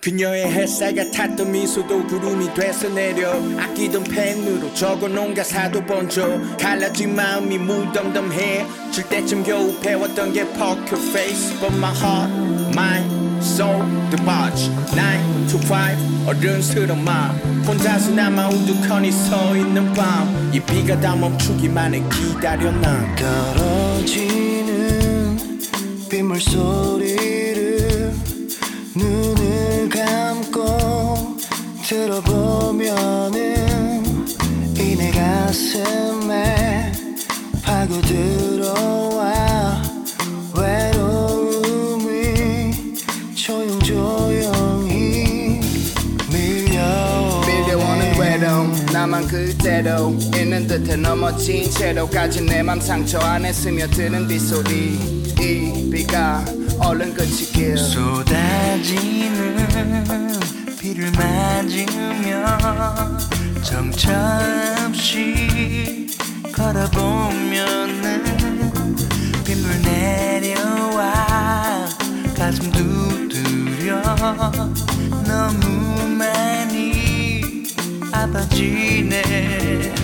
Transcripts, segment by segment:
그녀의 햇살 같았던 미소도 구름이 돼서 내려 아끼던 펜으로 적어놓은 가사도 번져 갈라진 마음이 무덤덤해 질 때쯤 겨우 배웠던 게 poker face But my heart, mind, soul, the barge 9 to 5 어른스러운 마음. 혼자서 남아 우두커니 서있는 밤. 이 비가 다 멈추기만을 기다려 난 떨어지는 빗물 소리를 들어보면은 이 내 가슴에 파고 들어와 외로움이 조용조용히 밀려오 밀려오는 외로움 나만 그대로 있는 듯해 넘어진 채로까지 내 맘 상처 안에 스며드는 빗소리. 이 비가 얼른 그치길. 쏟아지는 비를 맞으며 정처 없이 걸어보면은 빗물 내려와 가슴 두드려 너무 많이 아파지네.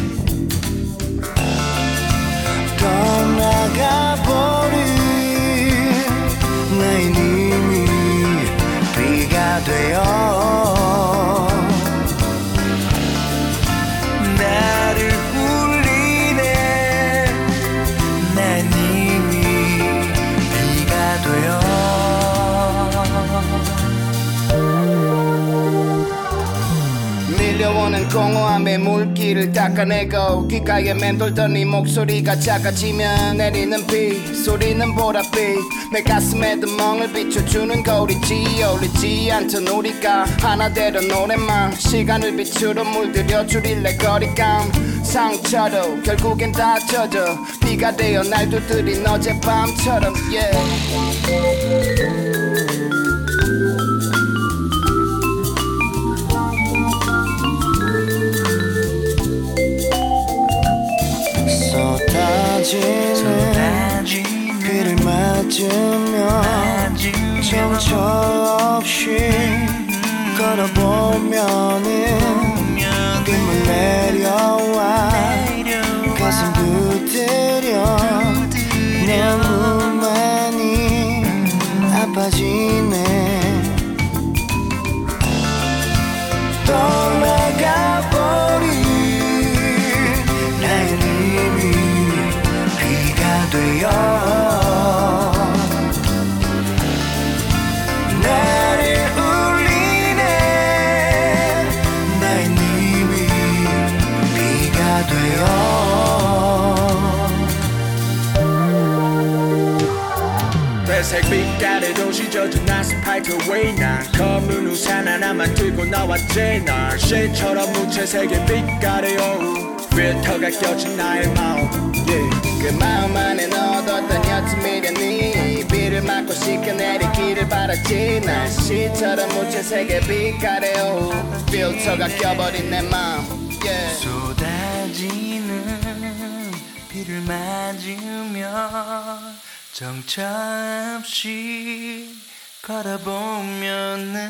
떠나가 비 공허함의 물기를 닦아내고 귓가에 맴돌던 네 목소리가 작아지면 내리는 비 소리는 보랏빛 내 가슴에 드멍을 비춰주는 거리지 어울리지 않던 우리가 하나 되던 노래만 시간을 빛으로 물들여 줄일래 거리감 상처도 결국엔 다 젖어 비가 되어 날 두드린 어젯밤처럼 yeah. 쏟아지는 비를 맞으며 정처 없이 걸어보면은 빗물 내려와 가슴 두드려 너무 많이 아파지네 아스팔트 위난 검은 우산 하나만 들고 나왔지 날 시처럼 무채색의 빛깔의 오후 필터가 껴진 나의 마음. Yeah. 그 마음 안에 넣어뒀던 옅은 미련이 비를 맞고 씻겨내리기를 바랐지. 날씨처럼 무채색의 빛깔의 오후 필터가 껴버린 내 마음. Yeah. 쏟아지는 비를 맞으며 정처 없이 걸어보면은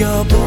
your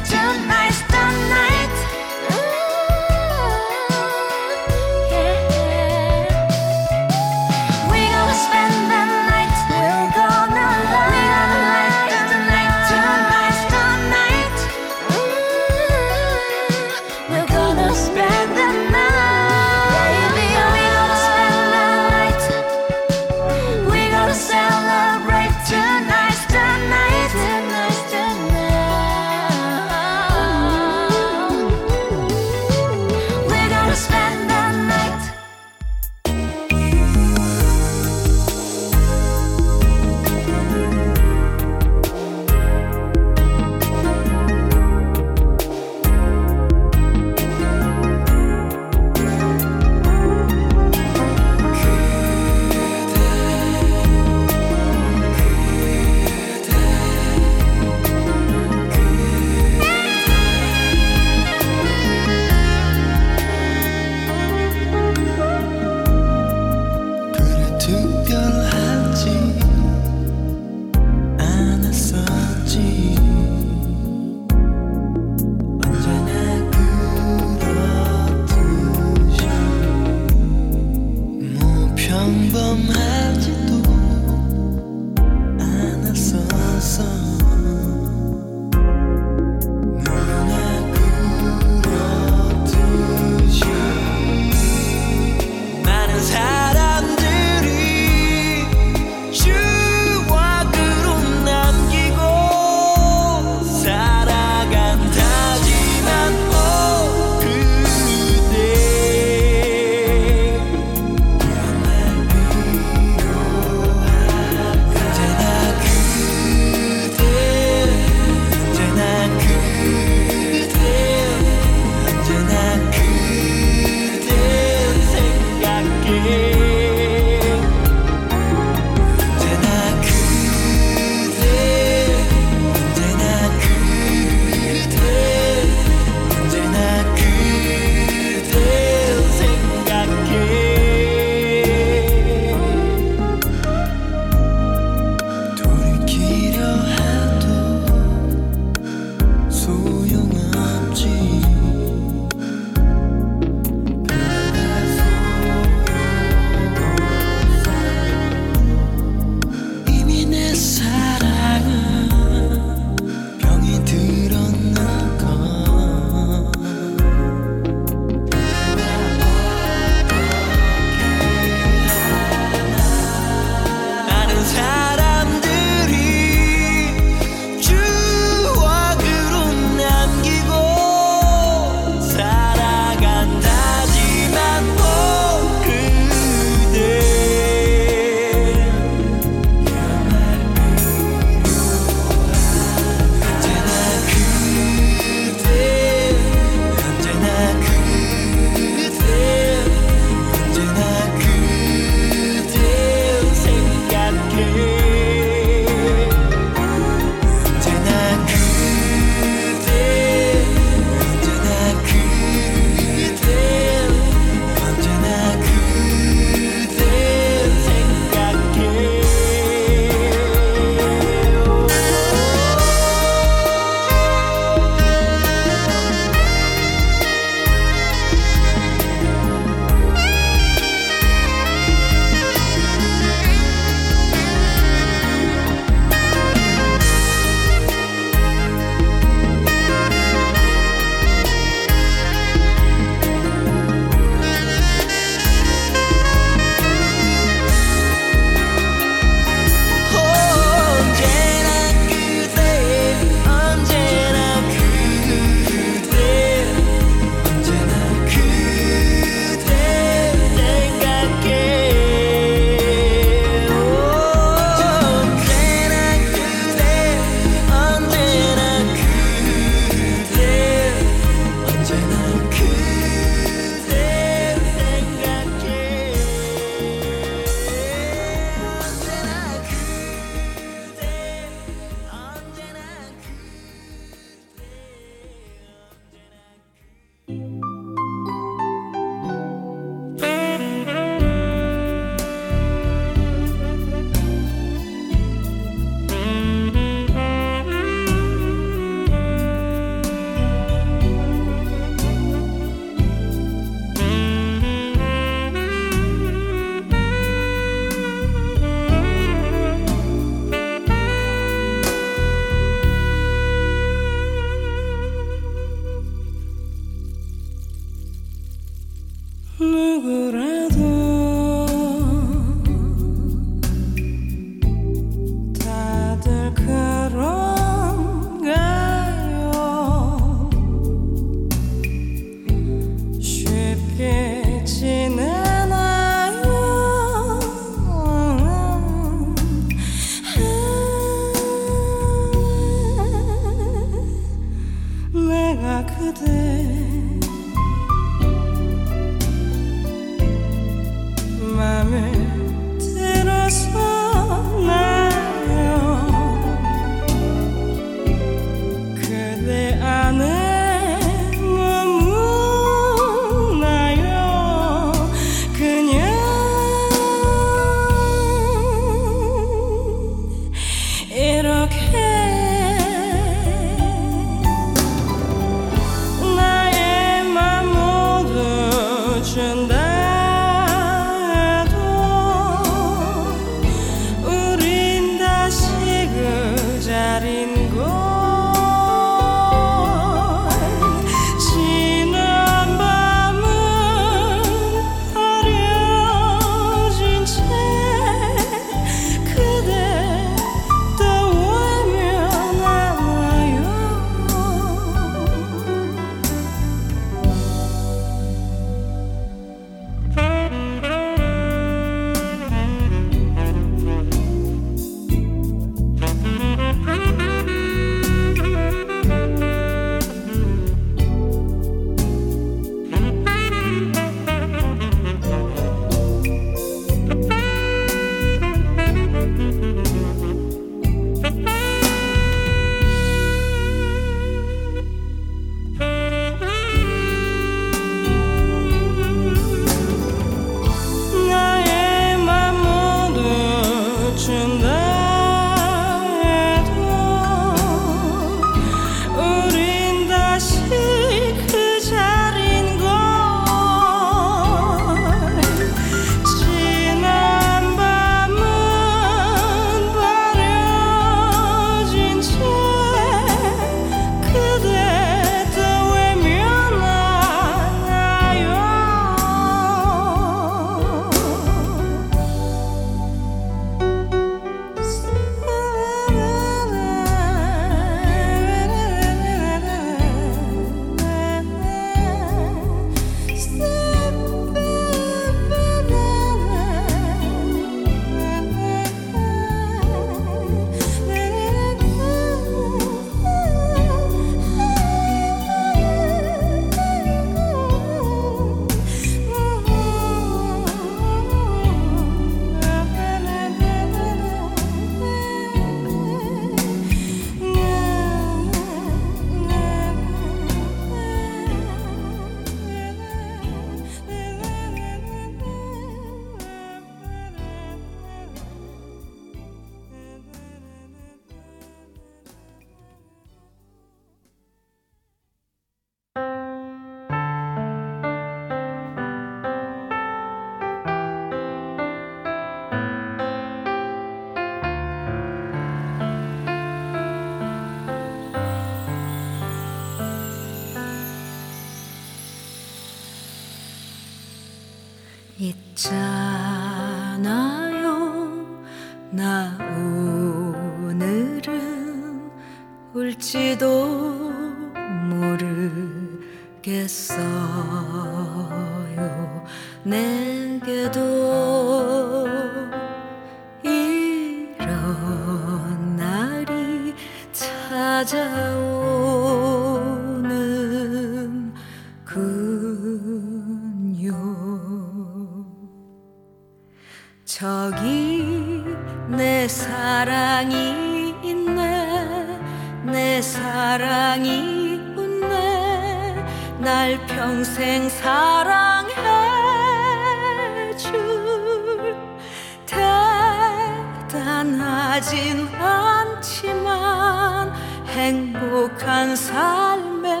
않지만 행복한 삶의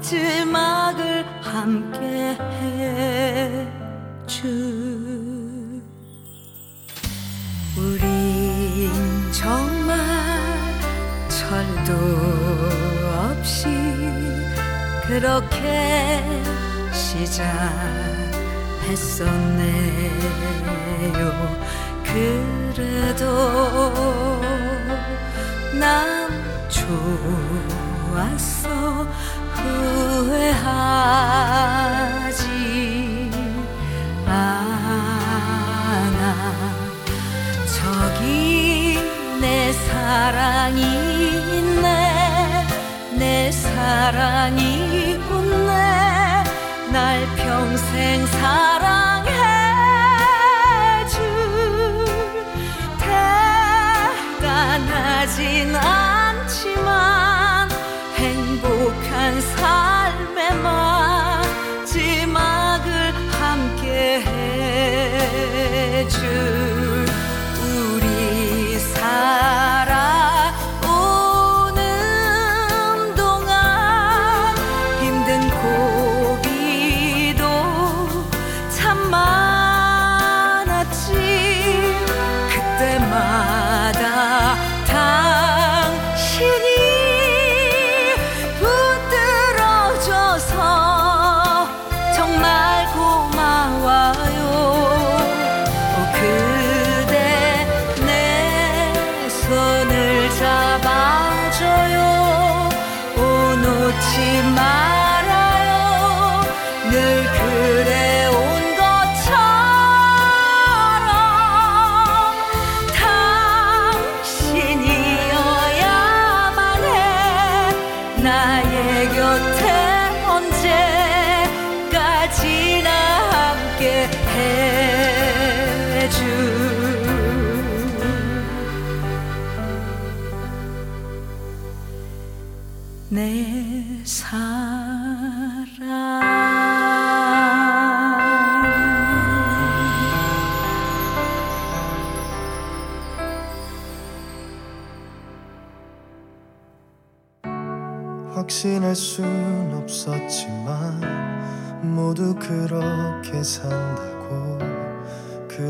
마지막을 함께 해줄 우린 정말 철도 없이 그렇게 시작했었네요 그래도 난 좋았어. 후회하지 않아. 저기 내 사랑이 있네. 내 사랑이 웃네. 날 평생 사랑해 대단하진 않지만 행복한 삶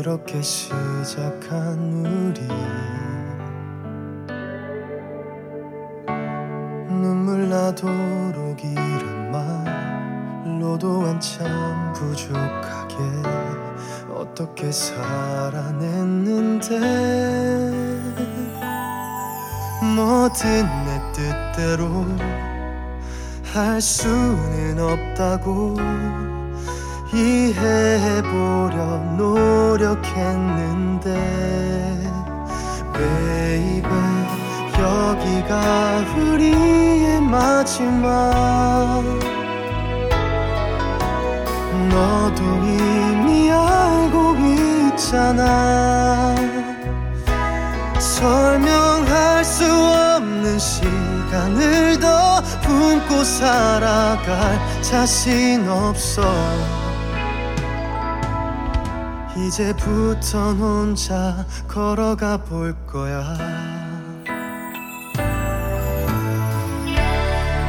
그렇게 시작한 우리. 눈물 나도록 이란 말로도 한참 부족하게 어떻게 살아냈는데. 뭐든 내 뜻대로 할 수는 없다고 이해해보려 노력했는데 baby 여기가 우리의 마지막. 너도 이미 알고 있잖아. 설명할 수 없는 시간을 더 품고 살아갈 자신 없어 이제부턴 혼자 걸어가 볼 거야.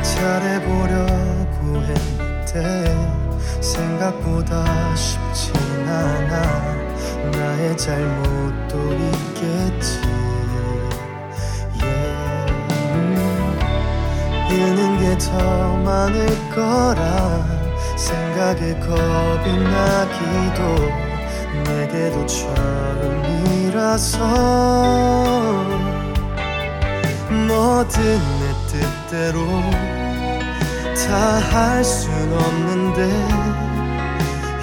잘해보려고 했는데 생각보다 쉽진 않아. 나의 잘못도 있겠지. yeah. 음, 잃는 게 더 많을 거라 생각에 겁이 나기도 내게도 처음이라서 뭐든 내 뜻대로 다 할 순 없는데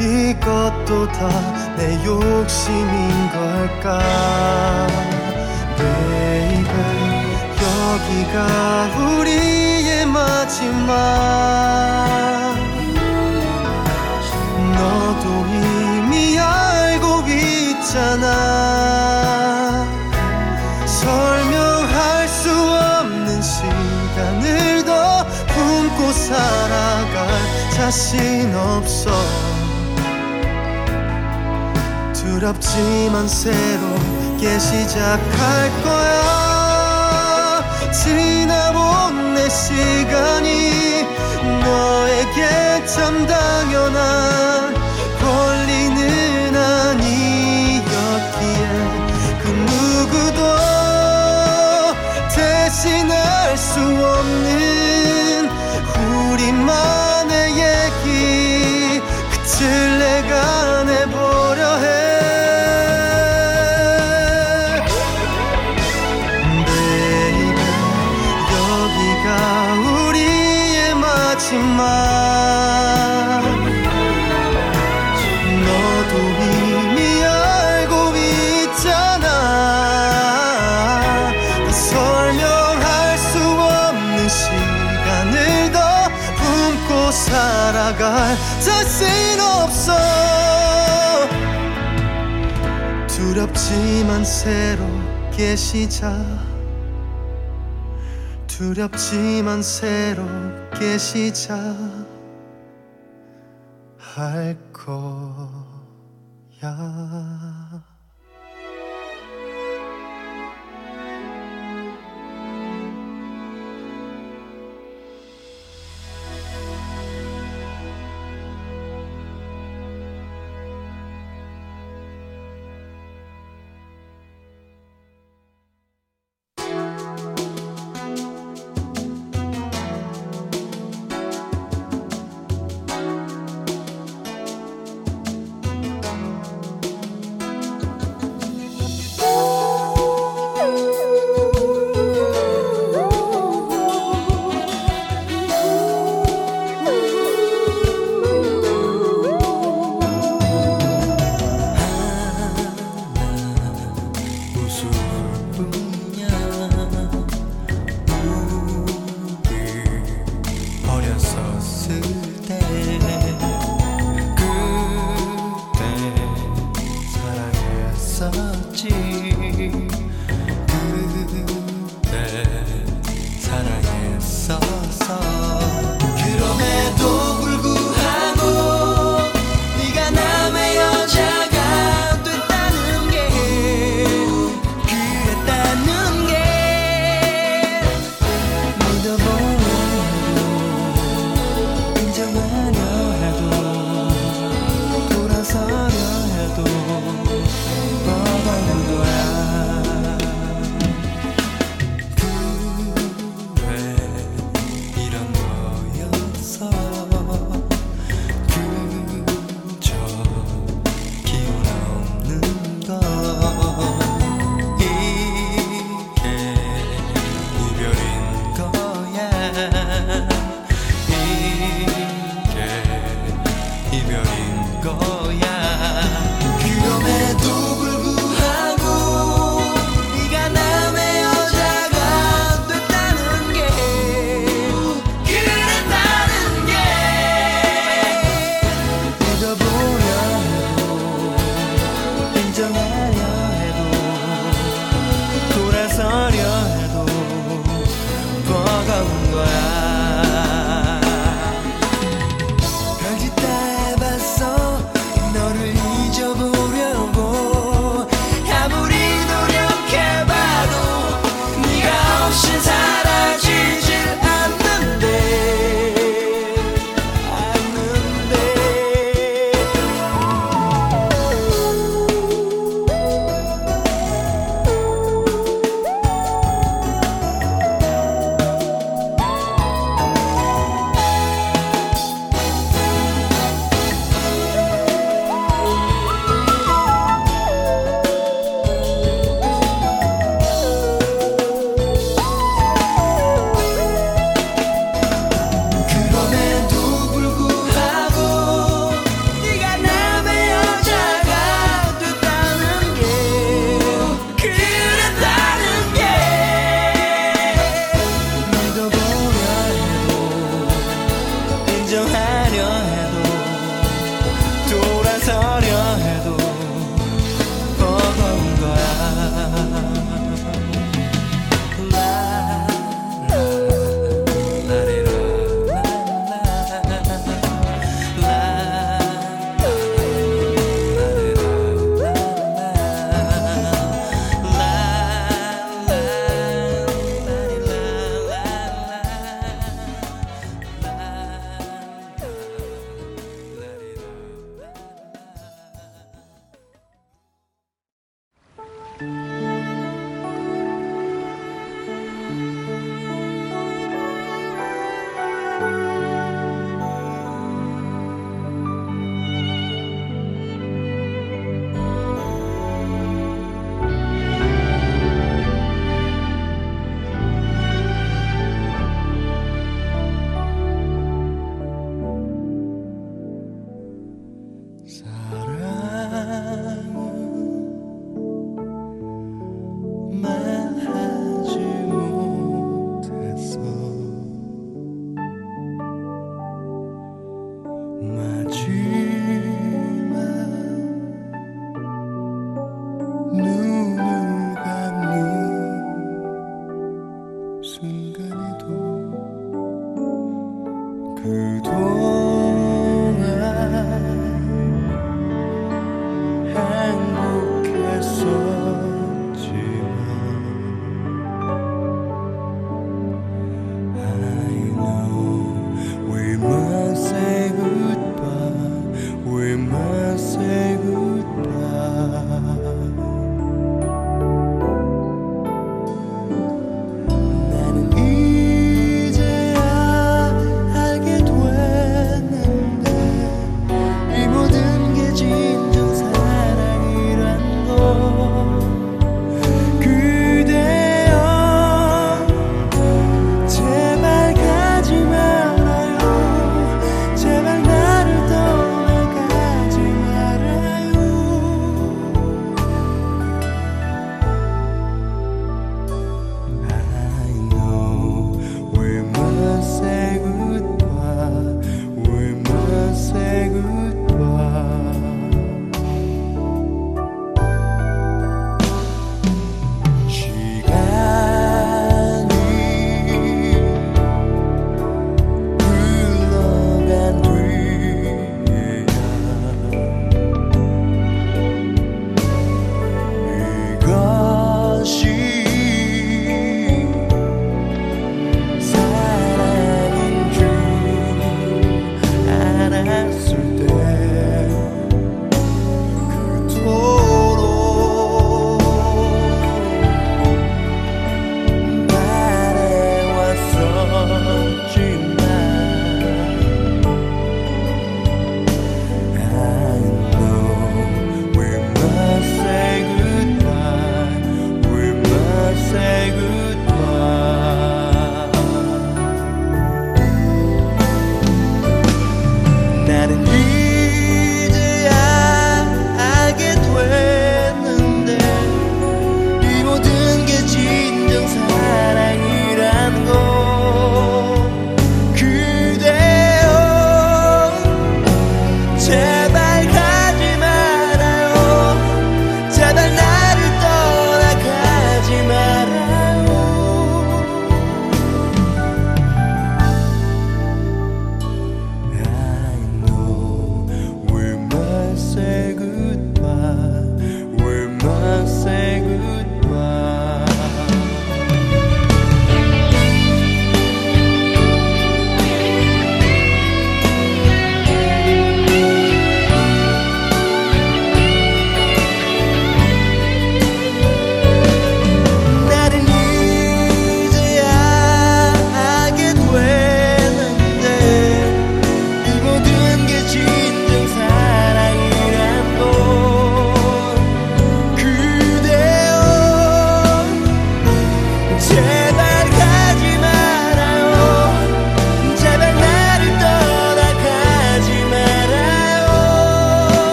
이것도 다 내 욕심인 걸까? Baby 여기가 우리의 마지막. 너도 알고 있잖아. 설명할 수 없는 시간을 더 품고 살아갈 자신 없어. 두렵지만 새롭게 시작할 거야. 지나본 내 시간이 너에게 참 당연한 두렵지만 새롭게 시작. 두렵지만 새롭게 시작할 거야. I'm glad.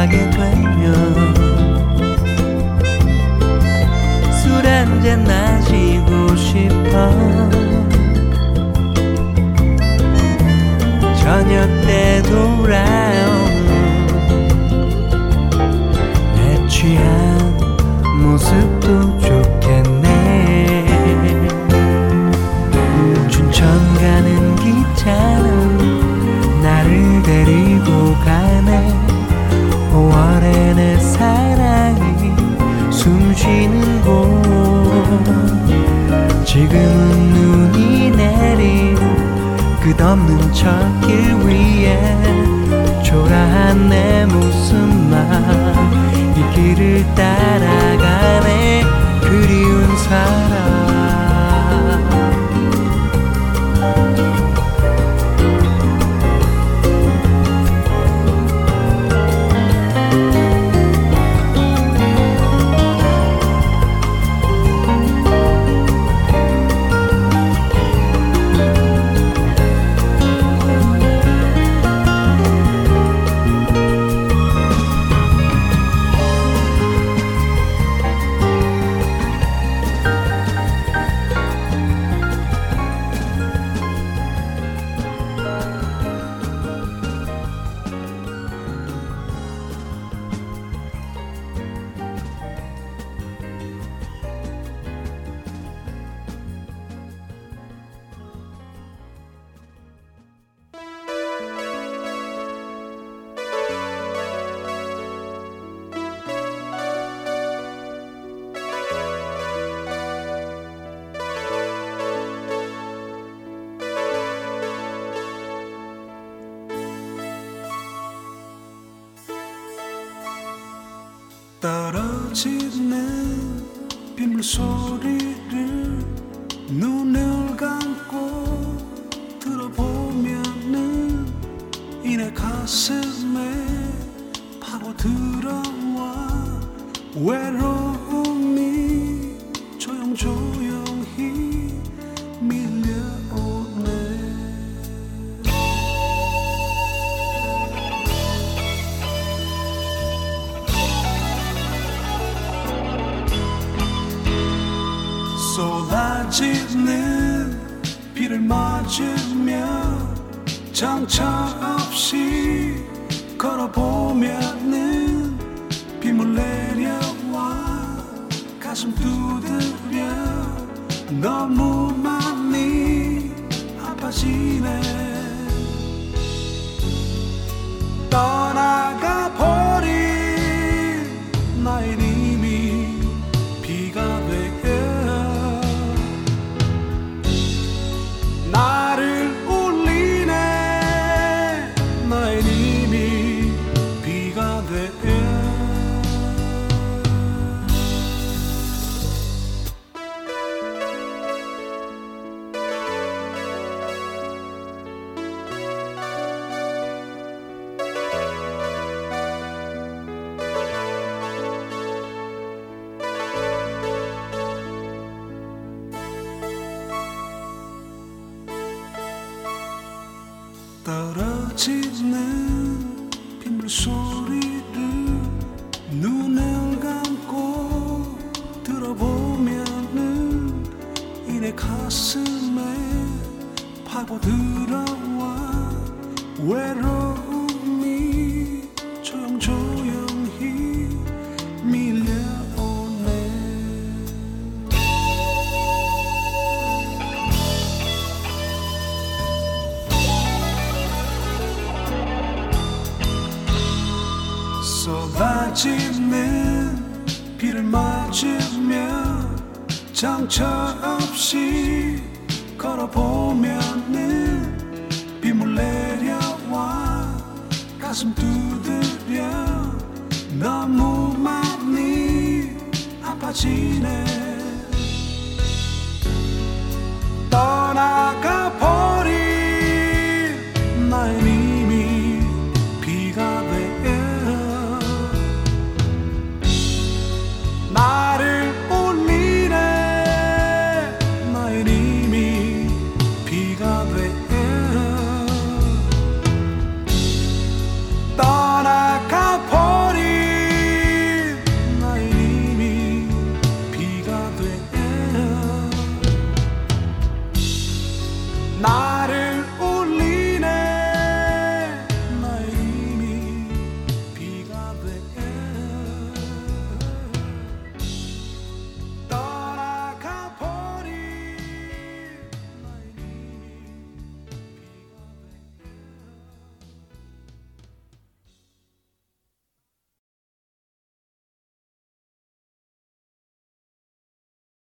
하게 되면 술 한잔 마시고 싶어. 저녁 때 돌아와 长 너무 많이 아파지네